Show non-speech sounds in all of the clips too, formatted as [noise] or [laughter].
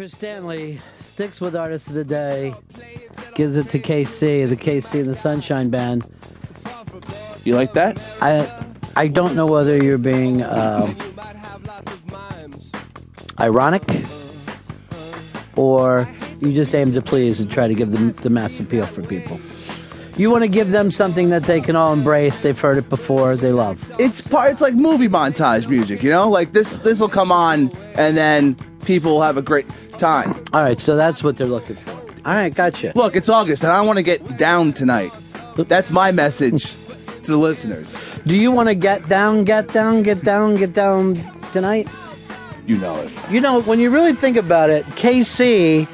Chris Stanley sticks with Artist of the Day, gives it to KC, the KC and the Sunshine Band. You like that? I I don't know whether you're being uh, ironic or you just aim to please and try to give them the mass appeal for people. You want to give them something that they can all embrace. They've heard it before. They love. It's part. It's like movie montage music. You know, like this. This will come on, and then people will have a great time. All right, so that's what they're looking for. All right, gotcha. Look, it's August, and I want to get down tonight. That's my message [laughs] to the listeners. Do you want to get down, get down, get down, get down tonight? You know it. You know, when you really think about it, KC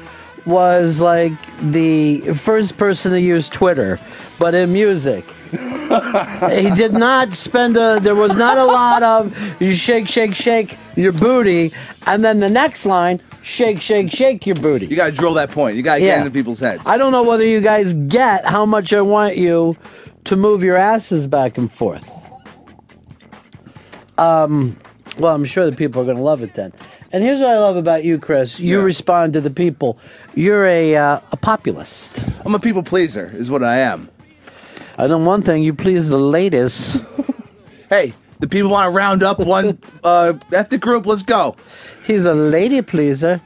was like the first person to use Twitter, but in music. He did not spend a there was not a lot of you shake shake shake your booty and then the next line shake shake shake your booty You gotta drill that point. You gotta Yeah. get into people's heads. i don't know whether you guys get how much i want you to move your asses back and forth um well i'm sure the people are going to love it then and here's what i love about you chris you Yeah. respond to the people you're a uh, a populist I'm a people pleaser, is what I am. I know one thing you please the ladies [laughs] Hey, the people want to round up one uh, ethnic group. Let's go. He's a lady pleaser.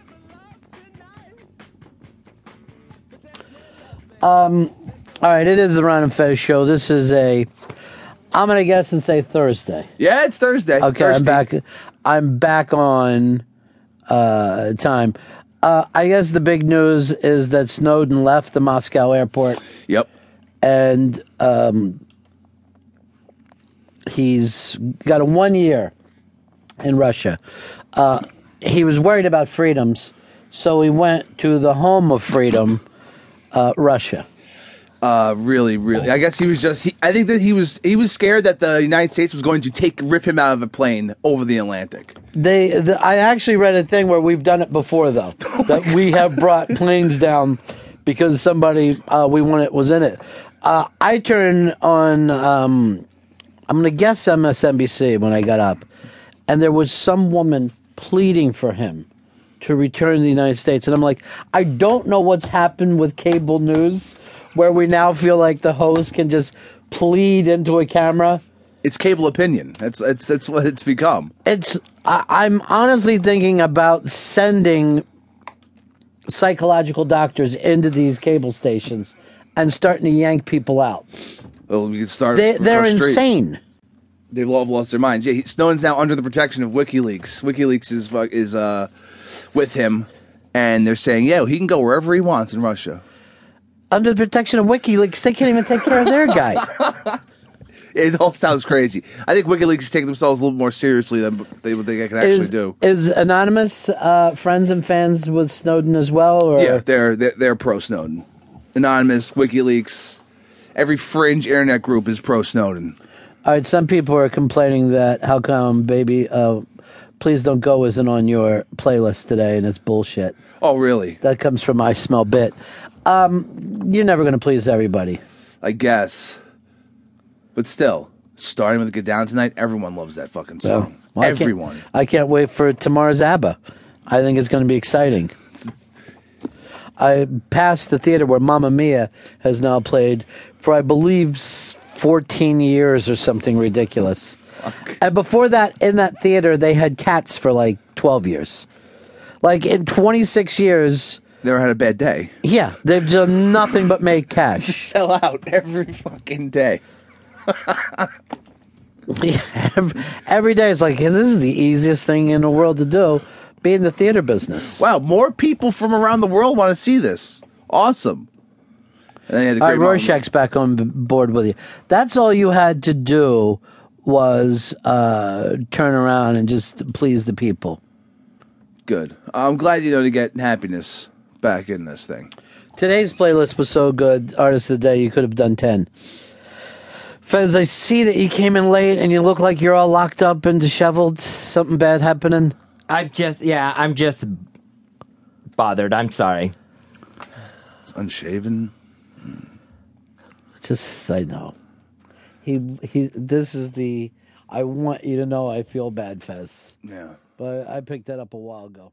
Um, all right, it is the Ron and Fez show. This is a, I'm gonna guess and say Thursday. Yeah, it's Thursday. Okay, I'm back. I'm back on uh, time. Uh, I guess the big news is that Snowden left the Moscow airport Yep. And um, he's got a one year in Russia. Uh, he was worried about freedoms, so he went to the home of freedom, uh, Russia. Uh, really, really. I guess he was just. He, I think that he was. He was scared that the United States was going to take rip him out of a plane over the Atlantic. They, the, I actually read a thing where we've done it before, though, that we have brought planes down because somebody uh, we wanted was in it. Uh, I turned on. Um, I'm going to guess MSNBC when I got up, and there was some woman pleading for him to return to the United States, and I'm like, I don't know what's happened with cable news, where we now feel like the host can just plead into a camera. It's cable opinion. That's that's that's what it's become. it's I, I'm honestly thinking about sending psychological doctors into these cable stations and starting to yank people out. Well, we could start. They, they're across insane. They've all lost their minds. Yeah, he, Snowden's now under the protection of WikiLeaks. WikiLeaks is is uh with him, and they're saying, yeah, he can go wherever he wants in Russia. Under the protection of WikiLeaks, they can't even take care of their guy. [laughs] It all sounds crazy. I think WikiLeaks is taking themselves a little more seriously than they would think I can actually Is, do. is Anonymous uh, friends and fans with Snowden as well? Or? Yeah, they're they're, they're pro Snowden. Anonymous, WikiLeaks, every fringe internet group is pro Snowden. All right, some people are complaining that how come Baby uh, Please Don't Go isn't on your playlist today, and it's bullshit. Oh, really? That comes from I Smell Bit. Um, you're never going to please everybody. I guess. But still, starting with Get Down Tonight, everyone loves that fucking song. Well, I can't- everyone. I can't wait for tomorrow's ABBA. I think it's going to be exciting. [laughs] I passed the theater where Mamma Mia has now played for, I believe, s- 14 years or something ridiculous. And before that, in that theater, they had cats for like 12 years. Like in 26 years, they Never had a bad day. yeah, they've done nothing but make [laughs] cash. Sell out every fucking day. [laughs] every, every day, it's like, this is the easiest thing in the world to do, be in the theater business. Wow, more people from around the world want to see this. Awesome. And then you had the All right, moment- Rorschach's back on board with you. That's all you had to do was uh, turn around and just please the people. Good. I'm glad you know to get happiness back in this thing. Today's playlist was so good, Artist of the Day, you could have done 10. Fez, I see that you came in late and you look like you're all locked up and disheveled. Something bad happening? I'm just, yeah, I'm just bothered. I'm sorry. It's unshaven. Hmm. Just, I know. He, he, this is the, I want you to know I feel bad, Fez. Yeah. But I picked that up a while ago.